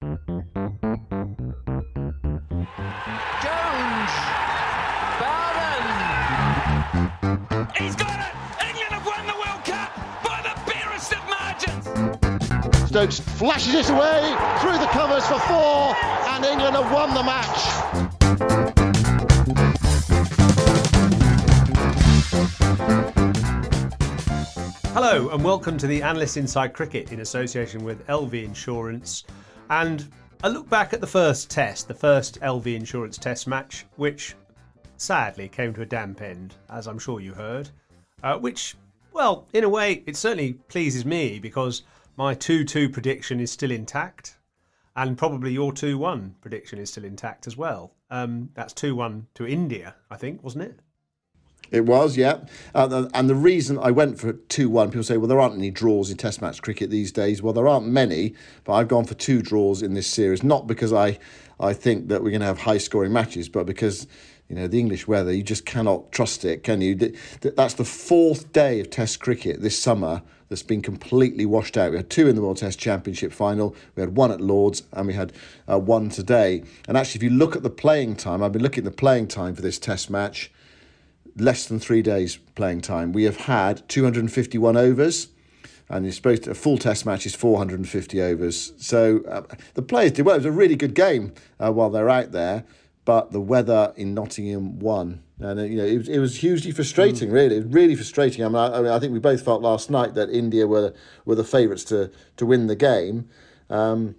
Jones. Bowden. He's got it. England have won the World Cup by the barest of margins. Stokes flashes it away through the covers for four, and England have won the match. Hello and welcome to the Analyst Inside Cricket in association with LV Insurance and a look back at the first test, the first LV Insurance test match, which sadly came to a damp end, as I'm sure you heard. Uh, which, well, in a way, it certainly pleases me because my 2 2 prediction is still intact and probably your 2 1 prediction is still intact as well. Um, that's 2 1 to India, I think, wasn't it? It was, yeah. And the reason I went for 2 1, people say, well, there aren't any draws in Test match cricket these days. Well, there aren't many, but I've gone for two draws in this series, not because I, I think that we're going to have high scoring matches, but because. You know, the English weather, you just cannot trust it, can you? That's the fourth day of Test cricket this summer that's been completely washed out. We had two in the World Test Championship final, we had one at Lords, and we had uh, one today. And actually, if you look at the playing time, I've been looking at the playing time for this Test match less than three days playing time. We have had 251 overs, and you're supposed to, a full test match is 450 overs. So uh, the players did well. It was a really good game uh, while they're out there, but the weather in Nottingham won. And uh, you know it was, it was hugely frustrating, really. Really frustrating. I mean, I, I mean, I think we both felt last night that India were were the favourites to to win the game. Um,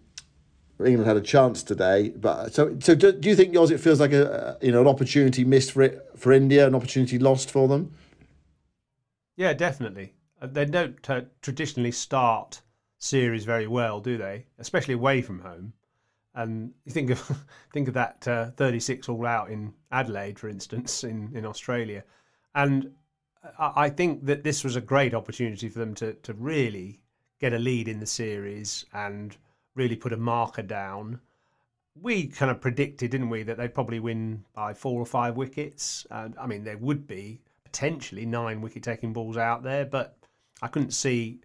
England had a chance today, but so so do, do you think yours? It feels like a you know an opportunity missed for it for India, an opportunity lost for them. Yeah, definitely. Uh, they don't uh, traditionally start series very well, do they? Especially away from home. And you think of think of that uh, 36 all out in Adelaide, for instance, in, in Australia. And I, I think that this was a great opportunity for them to, to really get a lead in the series and really put a marker down. We kind of predicted, didn't we, that they'd probably win by four or five wickets. Uh, I mean, there would be potentially nine wicket taking balls out there, but I couldn't see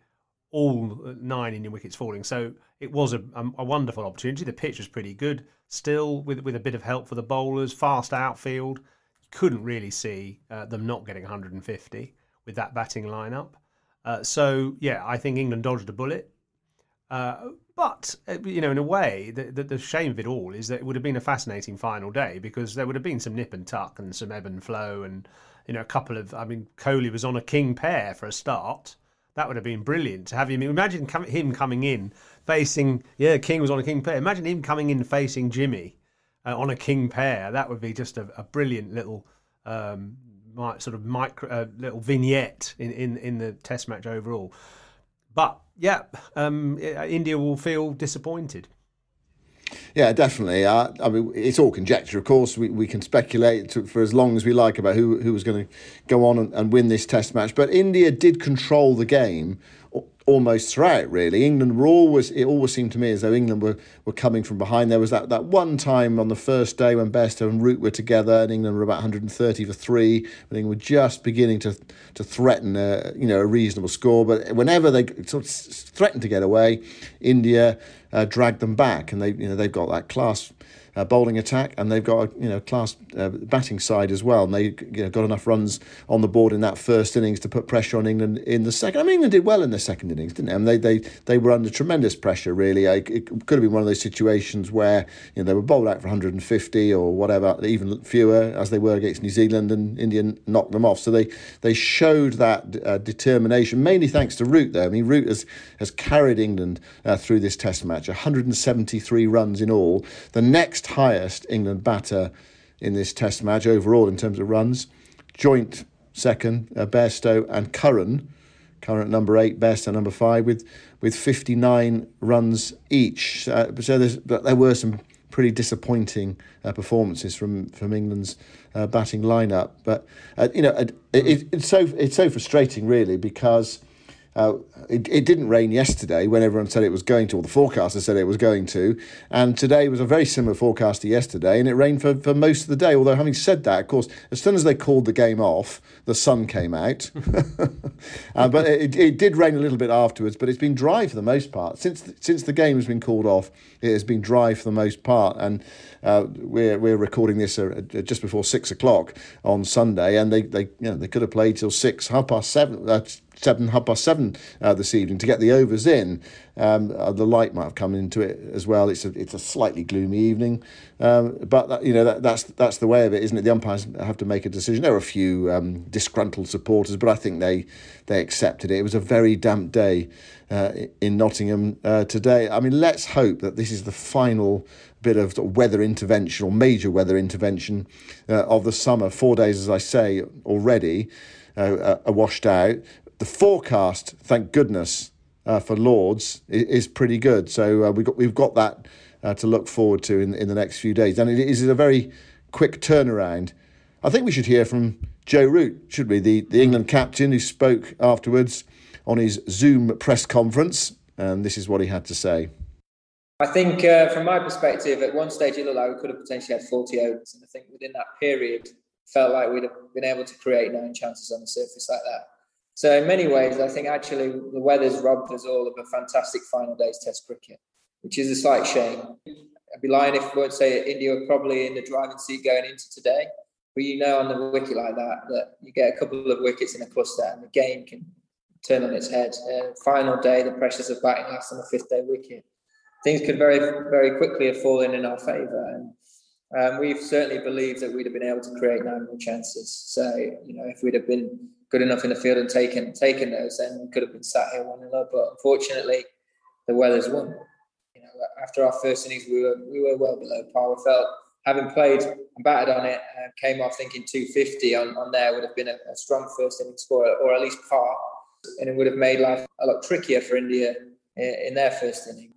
all nine Indian wickets falling. So it was a, a, wonderful opportunity. The pitch was pretty good still, with, with a bit of help for the bowlers, fast outfield. Couldn't really see uh, them not getting 150 with that batting lineup. Uh, so, yeah, I think England dodged a bullet. Uh, but uh, you know, in a way, the, the, the shame of it all is that it would have been a fascinating final day because there would have been some nip and tuck and some ebb and flow, and you know, a couple of. I mean, Kohli was on a king pair for a start. That would have been brilliant to have him. Imagine him coming in facing. Yeah, King was on a king pair. Imagine him coming in facing Jimmy uh, on a king pair. That would be just a, a brilliant little. Um, sort of micro uh, little vignette in, in, in the test match overall. But yeah, um, India will feel disappointed. Yeah, definitely. Uh, I mean, it's all conjecture, of course. We, we can speculate to, for as long as we like about who, who was going to go on and, and win this test match. But India did control the game almost throughout really. England were always it always seemed to me as though england were, were coming from behind. There was that, that one time on the first day when Bairstow and root were together and england were about 130 for three but england were just beginning to to threaten a, you know a reasonable score. But whenever they sort of threatened to get away india uh, dragged them back. And they you know they've got that class uh, bowling attack, and they've got a you know class uh, batting side as well. And they you know, got enough runs on the board in that first innings to put pressure on England in the second. I mean, England did well in the second innings, didn't they? I mean, they they they were under tremendous pressure. Really, it could have been one of those situations where you know they were bowled out for 150 or whatever, even fewer as they were against New Zealand, and India knocked them off. So they they showed that uh, determination, mainly thanks to Root. Though I mean, Root has has carried England uh, through this Test match, 173 runs in all. The next highest England batter in this Test match overall in terms of runs. Joint second, uh, Bairstow and Curran current number eight best and number five with with 59 runs each. Uh, so there were some pretty disappointing uh, performances from from England's uh, batting lineup. But uh, you know, it, it, it's so it's so frustrating, really, because uh, it, it didn't rain yesterday when everyone said it was going to, or the forecaster said it was going to. And today was a very similar forecast to yesterday, and it rained for, for most of the day. Although, having said that, of course, as soon as they called the game off, the sun came out. uh, but it, it did rain a little bit afterwards, but it's been dry for the most part. Since the, since the game has been called off, it has been dry for the most part. And uh, we're, we're recording this uh, just before six o'clock on Sunday, and they, they, you know, they could have played till six, half past seven uh, seven, half past seven uh, this evening to get the overs in. Um, uh, the light might have come into it as well. It's a it's a slightly gloomy evening, um, but that, you know that, that's that's the way of it, isn't it? The umpires have to make a decision. There are a few um, disgruntled supporters, but I think they they accepted it. It was a very damp day uh, in Nottingham uh, today. I mean, let's hope that this is the final bit of weather intervention or major weather intervention uh, of the summer. Four days, as I say, already. Uh, are washed out the forecast, thank goodness, uh, for Lords is, is, pretty good. So uh, we've got we've got that uh, to look forward to in in the next few days, and it is a very quick turnaround. I think we should hear from Joe Root, should we? The the England captain who spoke afterwards on his Zoom press conference, and this is what he had to say. I think, uh, from my perspective, at one stage it looked like we could have potentially had 40 overs, and I think within that period, felt like we'd have been able to create nine chances on the surface like that. So in many ways, I think actually the weather's robbed us all of a fantastic final day's Test cricket, which is a slight shame. I'd be lying if I would say India were probably in the driving seat going into today. But you know, on the wicket like that, that you get a couple of wickets in a cluster and the game can turn on its head. Uh, final day, the pressures of batting last on the fifth day wicket. Things could very, very quickly have fallen in our favour. And um, we've certainly believed that we'd have been able to create nine more chances. So, you know, if we'd have been good enough in the field and taken taken those, then we could have been sat here one 0 But unfortunately, the weather's won. You know, after our first innings, we were we were well below par. We felt having played and batted on it, uh, came off thinking 250 on, on there would have been a, a strong first innings score, or at least par, and it would have made life a lot trickier for India in, in their first inning.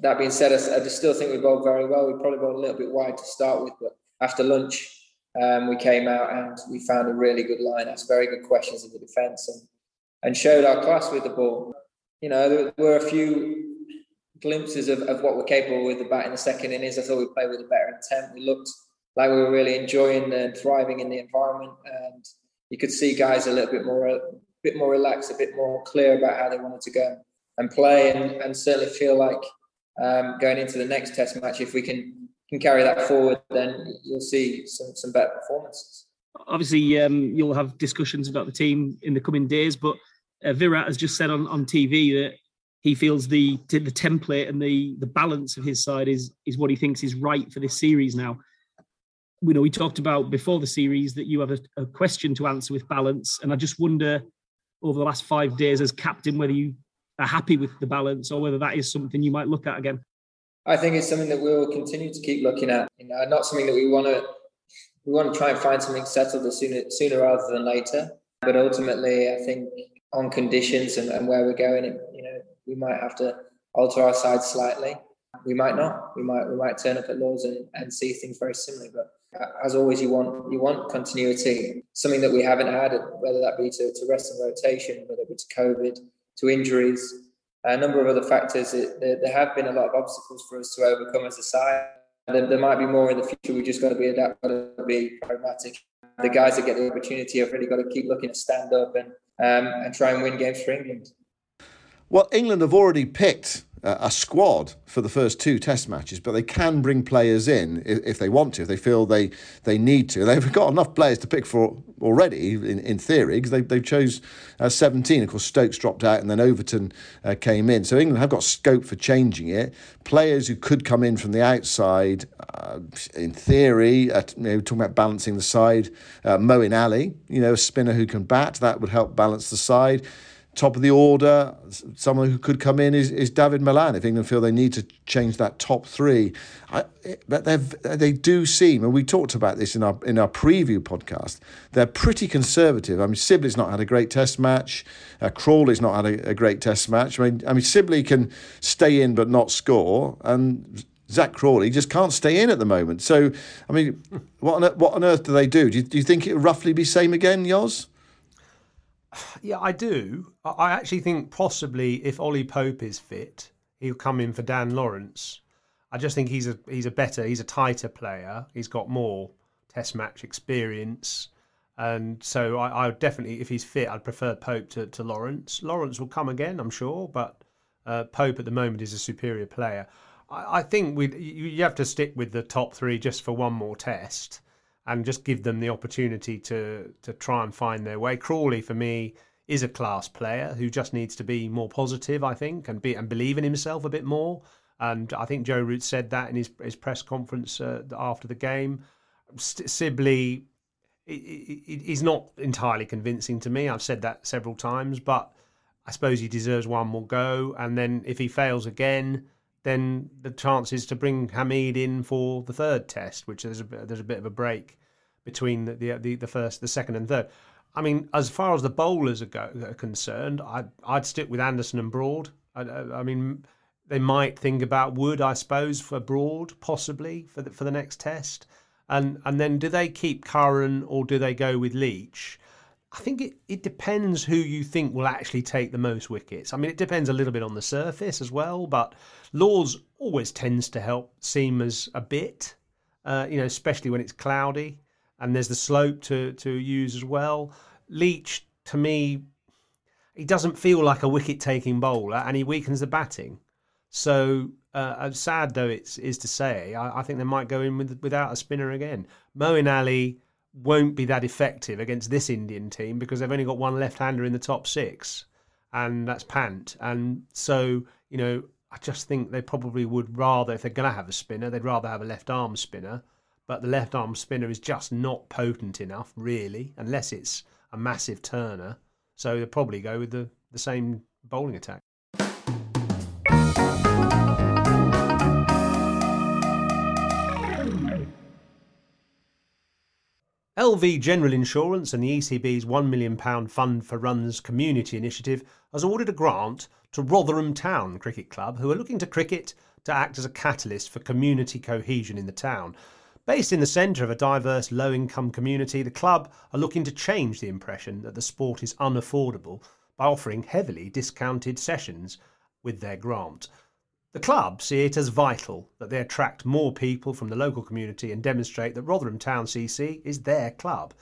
That being said, I, I still think we bowled very well. We probably bowled a little bit wide to start with, but after lunch, um, we came out and we found a really good line, asked very good questions of the defence, and and showed our class with the ball. You know, there were a few glimpses of, of what we're capable with the bat in the second innings. I thought we played with a better intent. We looked like we were really enjoying and thriving in the environment, and you could see guys a little bit more, a bit more relaxed, a bit more clear about how they wanted to go and play, and, and certainly feel like um, going into the next Test match, if we can can carry that forward, then you'll see some, some better performances. Obviously, um, you'll have discussions about the team in the coming days, but uh, Virat has just said on, on TV that he feels the the template and the the balance of his side is is what he thinks is right for this series now. We know we talked about before the series that you have a, a question to answer with balance, and I just wonder over the last five days as captain whether you are happy with the balance or whether that is something you might look at again. I think it's something that we'll continue to keep looking at. You know, not something that we want to we want to try and find something settled sooner sooner rather than later. But ultimately, I think on conditions and, and where we're going, you know, we might have to alter our side slightly. We might not. We might we might turn up at Lords and, and see things very similarly. But uh, as always, you want you want continuity, something that we haven't had, whether that be to, to rest and rotation, whether it be to COVID, to injuries a number of other factors. It, there, there, have been a lot of obstacles for us to overcome as a side. There, there might be more in the future. We just got to be adapt, got to be pragmatic. The guys that get the opportunity have really got to keep looking to stand up and um, and try and win games for England. Well, England have already picked a squad for the first two test matches, but they can bring players in if, if, they want to, if they feel they, they need to. They've got enough players to pick for already, in, in theory, because they, they chose uh, 17. Of course, Stokes dropped out and then Overton uh, came in. So England have got scope for changing it. Players who could come in from the outside, uh, in theory, uh, you know, talking about balancing the side, uh, Moeen Ali, you know, a spinner who can bat, that would help balance the side. Top of the order, someone who could come in is, is David Malan if England feel they need to change that top three. I, but they they do seem, and we talked about this in our in our preview podcast. They're pretty conservative. I mean, Sibley's not had a great Test match. Uh, Crawley's not had a, a great Test match. I mean, I mean Sibley can stay in but not score, and Zak Crawley just can't stay in at the moment. So, I mean, what on, what on earth do they do? Do you, do you think it'll roughly be same again, Yoz? Yeah, I do. I actually think possibly if Ollie Pope is fit, he'll come in for Dan Lawrence. I just think he's a he's a better, he's a tighter player. He's got more Test match experience, and so I, I definitely, if he's fit, I'd prefer Pope to, to Lawrence. Lawrence will come again, I'm sure, but uh, Pope at the moment is a superior player. I, I think we you have to stick with the top three just for one more test and just give them the opportunity to to try and find their way. Crawley for me is a class player who just needs to be more positive, I think, and be and believe in himself a bit more. And I think Joe Root said that in his his press conference uh, after the game. Sibley, is not entirely convincing to me. I've said that several times, but I suppose he deserves one more go. And then if he fails again, then the chances to bring Hamid in for the third test, which there's a there's a bit of a break between the the, the first, the second, and third. I mean, as far as the bowlers are, go, are concerned, I'd I'd stick with Anderson and Broad. I, I, mean, they might think about Wood, I suppose, for Broad, possibly for the, for the next test, and and then do they keep Curran or do they go with Leach? I think it, it depends who you think will actually take the most wickets. I mean, it depends a little bit on the surface as well, but Lords always tends to help seamers a bit, uh, you know, especially when it's cloudy and there's the slope to, to use as well. Leach, to me, he doesn't feel like a wicket taking bowler and he weakens the batting. So, uh, sad though it is to say, I, I, think they might go in with, without a spinner again. Moeen Ali won't be that effective against this Indian team because they've only got one left-hander in the top six, and that's Pant. And so, you know, I just think they probably would rather, if they're going to have a spinner, they'd rather have a left-arm spinner. But the left-arm spinner is just not potent enough, really, unless it's a massive turner. So they'll probably go with the, the same bowling attack. LV General Insurance and the ECB's £1 million Fund for Runs community initiative has awarded a grant to Rotherham Town Cricket Club, who are looking to cricket to act as a catalyst for community cohesion in the town. Based in the centre of a diverse low income community, the club are looking to change the impression that the sport is unaffordable by offering heavily discounted sessions with their grant. The club see it as vital that they attract more people from the local community and demonstrate that Rotherham Town CC is their club.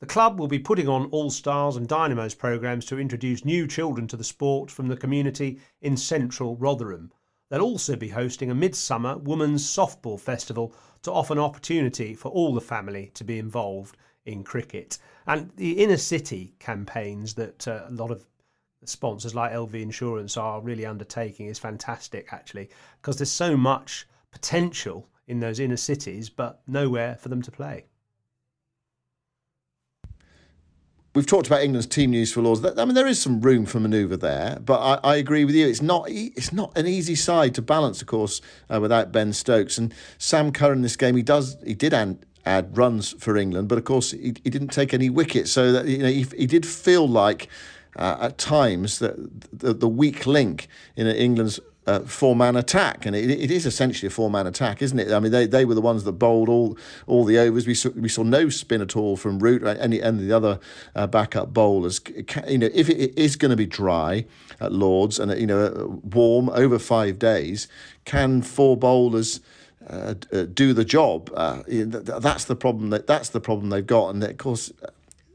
The club will be putting on All Stars and Dynamos programmes to introduce new children to the sport from the community in central Rotherham. They'll also be hosting a midsummer women's softball festival to offer an opportunity for all the family to be involved in cricket. And the inner city campaigns that uh, a lot of sponsors like LV Insurance are really undertaking is fantastic, actually, because there's so much potential in those inner cities, but nowhere for them to play. We've talked about England's team news for Lords. I mean, there is some room for manoeuvre there, but I, I, agree with you. It's not it's not an easy side to balance, of course, uh, without Ben Stokes and Sam Curran. In this game, he does he did add, add runs for England, but of course he, he didn't take any wickets, so that you know he, he did feel like uh, at times the, the, the weak link in England's uh, four man attack, and it, it is essentially a four man attack, isn't it? I mean, they, they were the ones that bowled all all the overs. We saw, we saw no spin at all from Root any and the other uh, backup bowlers. You know, if it is going to be dry at Lords and you know warm over five days, can four bowlers? Uh, uh do the job. Uh, that's the problem. That that's the problem they've got, and of course,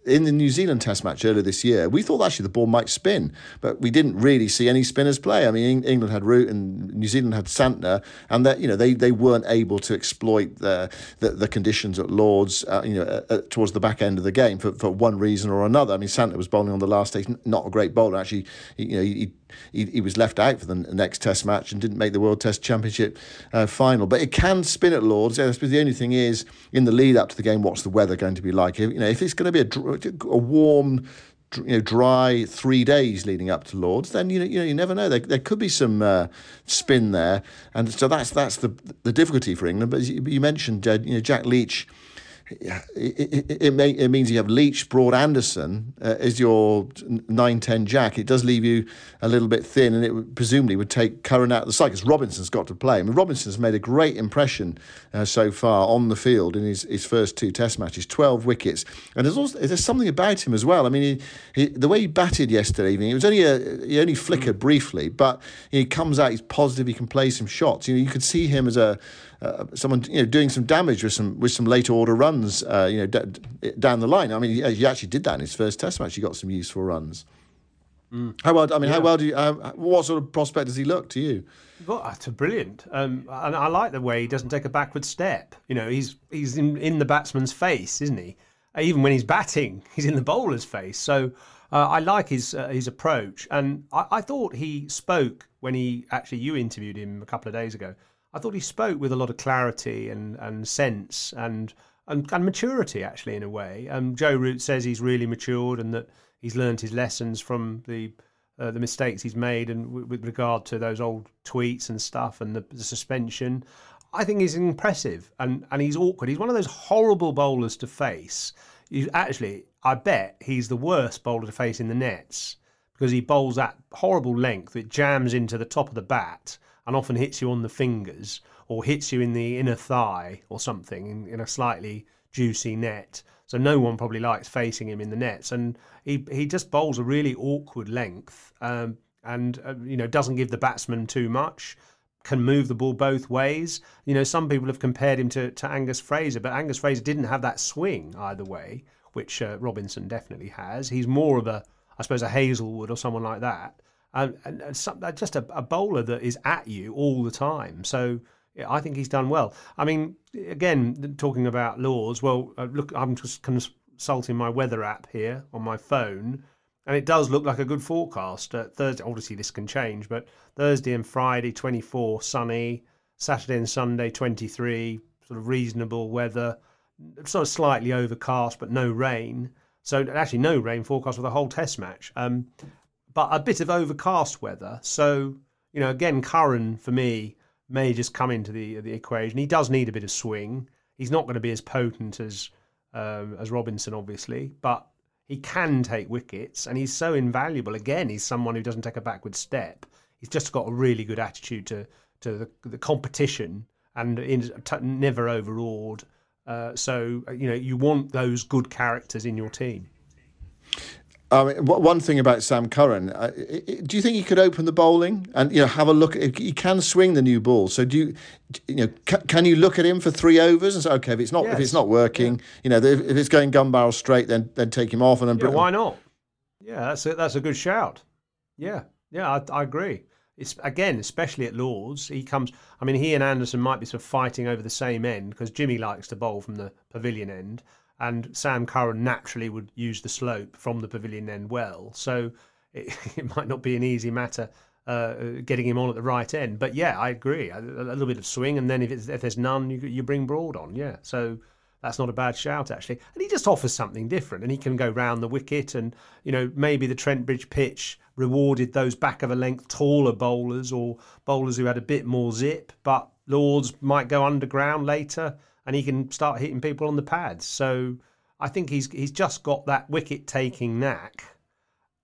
in the New Zealand Test match earlier this year, we thought actually the ball might spin, but we didn't really see any spinners play. I mean, England had Root and New Zealand had Santner, and that you know they, they weren't able to exploit the the, the conditions at Lords, uh, you know, uh, towards the back end of the game for, for one reason or another. I mean, Santner was bowling on the last day, not a great bowler actually. You know, he, he, he was left out for the next Test match and didn't make the World Test Championship uh, final. But it can spin at Lords. I suppose the only thing is in the lead up to the game, what's the weather going to be like? You know, if it's going to be a, a warm you know dry three days leading up to Lords, then you know you know you never know. There, there could be some uh, spin there, and so that's that's the the difficulty for England. But you, mentioned uh, you know Jack Leach it, it, it, may, it, means you have Leach, Broad, Anderson uh, as your 9 10 jack. It does leave you a little bit thin, and it presumably would take Curran out of the side because Robinson's got to play. I mean, Robinson's made a great impression uh, so far on the field in his, his first two Test matches 12 wickets. And there's also there's something about him as well. I mean, he, he, the way he batted yesterday evening, it was only a, he only flickered mm. briefly, but he comes out, he's positive, he can play some shots. You know, you could see him as a uh, someone you know doing some damage with some with some later order runs uh, you know d- down the line. I mean, he, he, actually did that in his first Test match. He got some useful runs. Mm. How well? I mean, yeah. how well do you? Uh, what sort of prospect does he look to you? Well, that's brilliant, um, and I like the way he doesn't take a backward step. You know, he's he's in, in the batsman's face, isn't he? Even when he's batting, he's in the bowler's face. So uh, I like his uh, his approach, and I, I, thought he spoke when he actually you interviewed him a couple of days ago. I thought he spoke with a lot of clarity and, and sense and, and, and maturity, actually, in a way. Um, Joe Root says he's really matured and that he's learned his lessons from the uh, the mistakes he's made and w- with regard to those old tweets and stuff and the, the, suspension. I think he's impressive and, and he's awkward. He's one of those horrible bowlers to face. You, actually, I bet he's the worst bowler to face in the nets because he bowls that horrible length. It jams into the top of the bat and often hits you on the fingers or hits you in the inner thigh or something in, in a slightly juicy net. So no one probably likes facing him in the nets, and he he just bowls a really awkward length, um, and uh, you know doesn't give the batsman too much. Can move the ball both ways. You know, some people have compared him to, to Angus Fraser, but Angus Fraser didn't have that swing either way, which uh, Robinson definitely has. He's more of a, I suppose, a Hazlewood or someone like that and, and, and some, just a, a, bowler that is at you all the time. So yeah, I think he's done well. I mean, again, talking about Lords. Well, uh, look, I'm just consulting my weather app here on my phone, and it does look like a good forecast. Uh, Thursday, obviously, this can change, but Thursday and Friday, 24 sunny. Saturday and Sunday, 23 sort of reasonable weather. Sort of slightly overcast, but no rain. So actually, no rain forecast for the whole Test match. Um, but a bit of overcast weather. So, you know, again, Curran for me may just come into the the equation. He does need a bit of swing. He's not going to be as potent as um, as Robinson, obviously, but he can take wickets, and he's so invaluable. Again, he's someone who doesn't take a backward step. He's just got a really good attitude to to the, the competition and t- never overawed. Uh, so you know you want those good characters in your team. I mean, one thing about Sam Curran, uh, do you think he could open the bowling and you know have a look? At, he can swing the new ball, so do you? You know, can, can you look at him for three overs and say, okay, if it's not yes. if it's not working, yeah. you know, if, if, it's going gun barrel straight, then then take him off and then. Yeah, why not? Yeah, that's a, that's a good shout. Yeah, yeah, I, I agree. It's again, especially at Lords, he comes. I mean, he and Anderson might be sort of fighting over the same end because Jimmy likes to bowl from the pavilion end and Sam Curran naturally would use the slope from the pavilion end well. So it, it might not be an easy matter uh, getting him on at the right end. But yeah, I agree. A, a little bit of swing, and then if, if there's none, you, you bring Broad on. Yeah, so that's not a bad shout actually. And he just offers something different, and he can go round the wicket, and you know maybe the Trent Bridge pitch rewarded those back of a length taller bowlers or bowlers who had a bit more zip, but Lords might go underground later and he can start hitting people on the pads. So I think he's he's just got that wicket taking knack.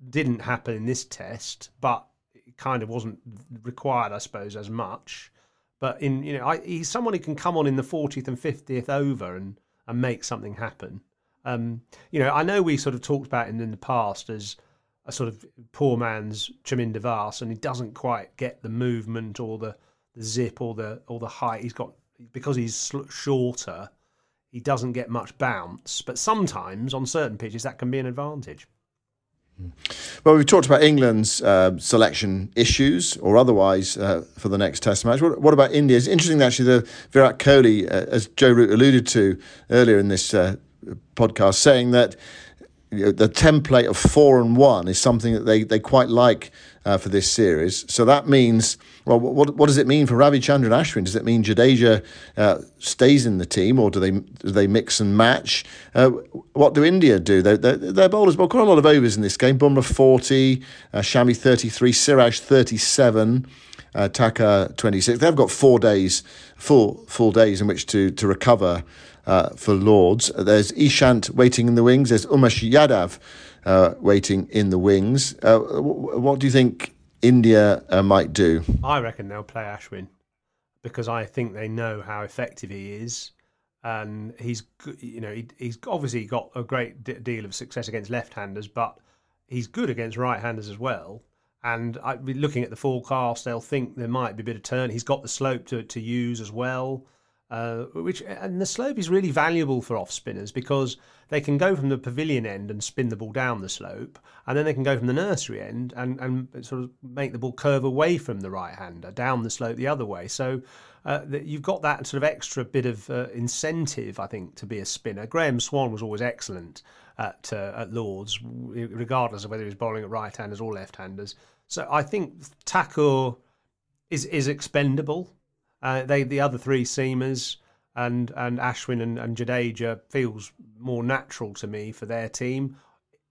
Didn't happen in this test, but it kind of wasn't required, I suppose, as much. But in you know, I, he's someone who can come on in the 40th and 50th over and and make something happen. Um, you know, I know we sort of talked about him in the past as a sort of poor man's Chaminda Vaas, and he doesn't quite get the movement or the, the zip or the or the height. He's got because he's shorter, he doesn't get much bounce. But sometimes on certain pitches, that can be an advantage. Well, we've talked about England's uh, selection issues or otherwise uh, for the next Test match. What, what, about India? It's interesting, actually, the Virat Kohli, uh, as Joe Root alluded to earlier in this uh, podcast, saying that you know, the template of four and one is something that they, they quite like uh, for this series. So that means, well, what, what does it mean for Ravi Chandan and Ashwin? Does it mean Jadeja uh, stays in the team, or do they do they mix and match? Uh, what do India do? They, their bowlers bowled quite a lot of overs in this game. Bumrah 40, uh, Shami 33, Siraj 37. Uh, Thakur 26. They've got four days, full full days in which to to recover uh, for Lords. There's Ishant waiting in the wings. There's Umesh Yadav uh, waiting in the wings. Uh, what do you think India uh, might do? I reckon they'll play Ashwin because I think they know how effective he is. And he's, you know, he, he's obviously got a great deal of success against left-handers, but he's good against right-handers as well. And I, looking at the forecast, they'll think there might be a bit of turn. He's got the slope to, to use as well. Uh, which and the slope is really valuable for off spinners because they can go from the pavilion end and spin the ball down the slope, and then they can go from the nursery end and, and sort of make the ball curve away from the right hander down the slope the other way. So uh, you've got that sort of extra bit of uh, incentive, I think, to be a spinner. Graeme Swann was always excellent at uh, at Lords, regardless of whether he was bowling at right handers or left handers. So I think Thakur is is expendable uh, they the other three seamers and and Ashwin and, and Jadeja feels more natural to me for their team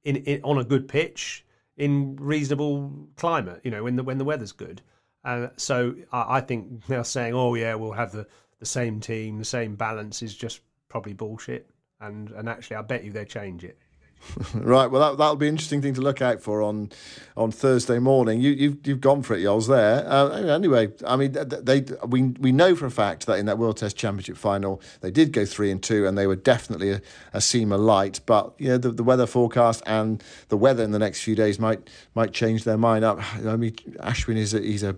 in, in on a good pitch in reasonable climate. You know when the when the weather's good. Uh, so I, I think they're saying, oh yeah, we'll have the, the same team, the same balance is just probably bullshit. And and actually, I bet you they change it. right. Well, that that'll be an interesting thing to look out for on on Thursday morning. You you've you've gone for it, Yols. There. Uh, anyway, I mean, they we we know for a fact that in that World Test Championship final they did go three and two, and they were definitely a, a seamer light. But you know, the, the weather forecast and the weather in the next few days might might change their mind. Up. I mean, Ashwin is a, he's a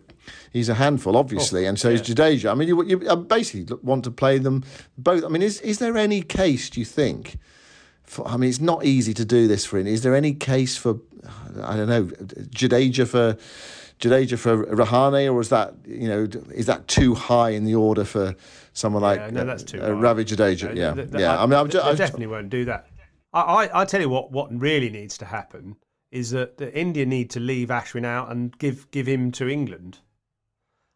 he's a handful, obviously, oh, and so yeah. is Jadeja. I mean, you you basically want to play them both. I mean, is is there any case? Do you think? For, I mean, it's not easy to do this for him. Is there any case for, I don't know, Jadeja for Jadeja for Rahane, or is that you know is that too high in the order for someone like yeah, no, that's too uh, Ravi Jadeja? yeah, the, the, yeah. I, I, mean, I'm just, I definitely won't do that. I, I, I tell you what, what really needs to happen is that the India need to leave Ashwin out and give give him to England,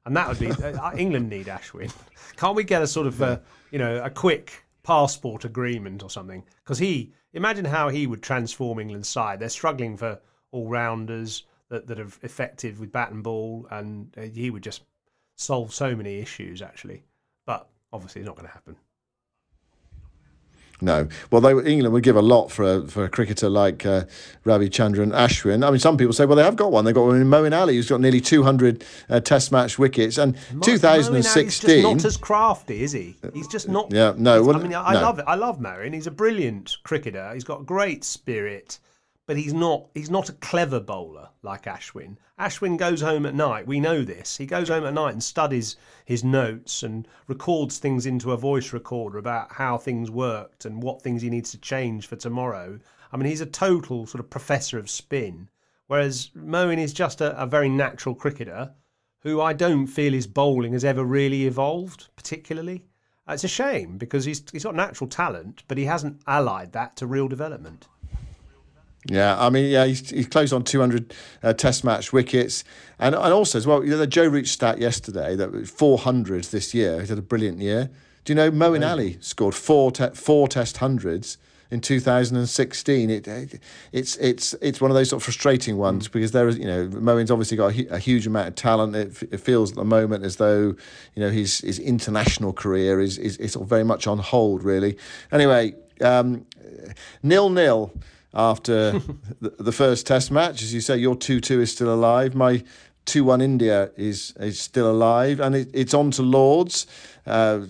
and that would be uh, England need Ashwin. Can't we get a sort of uh, you know a quick passport agreement or something. Because he, imagine how he would transform England's side. They're struggling for all rounders that, that are effective with bat and ball, and uh, he would just solve so many issues, actually. But obviously, it's not going to happen. No. Well, they, England would give a lot for a, for a cricketer like uh, Ravichandran Ashwin. I mean, some people say, well, they have got one. They've got one in Moeen Ali, who's got nearly 200 uh, Test match wickets. And Mo- 2016. not as crafty, is he? He's just not. Yeah, no. Well, I mean, I, no. love it. I love Moeen. He's a brilliant cricketer. He's got great spirit but he's not he's not a clever bowler like Ashwin. Ashwin goes home at night. We know this. He goes home at night and studies his notes and records things into a voice recorder about how things worked and what things he needs to change for tomorrow. I mean, he's a total sort of professor of spin. Whereas Moeen is just a, a very natural cricketer who I don't feel his bowling has ever really evolved particularly. Uh, it's a shame because he's he's got natural talent, but he hasn't allied that to real development. Yeah, I mean, yeah, he's, he's closed on 200 uh, Test match wickets, and and also as well, you know, the Joe Root stat yesterday that 400 this year. He's had a brilliant year. Do you know Moeen Ali scored four te- four Test hundreds in 2016? It, it, it's it's it's one of those sort of frustrating ones mm. because there is you know Moeen's obviously got a, a huge amount of talent. It, it, feels at the moment as though you know his his international career is is, is sort of very much on hold really. Anyway, um, nil nil after the, the, first Test match. As you say, your 2 2 is still alive. My 2 1 India is, is still alive, and it, it's on to Lords. Uh,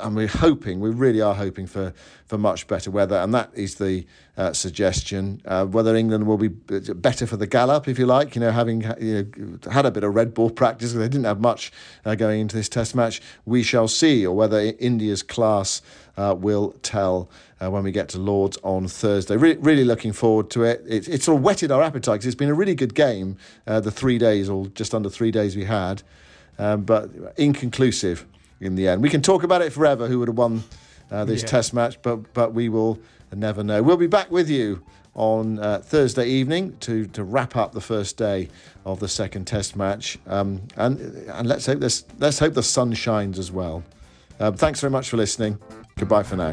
and we're hoping, we really are hoping for, for much better weather, and that is the uh, suggestion. Uh, whether England will be better for the gallop, if you like, you know, having you know, had a bit of red ball practice, they didn't have much uh, going into this Test match, we shall see, or whether India's class uh, will tell uh, when we get to Lords on Thursday. Re- really looking forward to it. it. It's sort of whetted our appetite it's been a really good game, uh, the three days or just under three days we had, um, but inconclusive in the end. We can talk about it forever who would have won uh, this yeah. test match, but, but we will never know. We'll be back with you on uh, Thursday evening to, to wrap up the first day of the second Test match. Um, and and let's hope this let's hope the sun shines as well. Um, thanks very much for listening. Goodbye for now.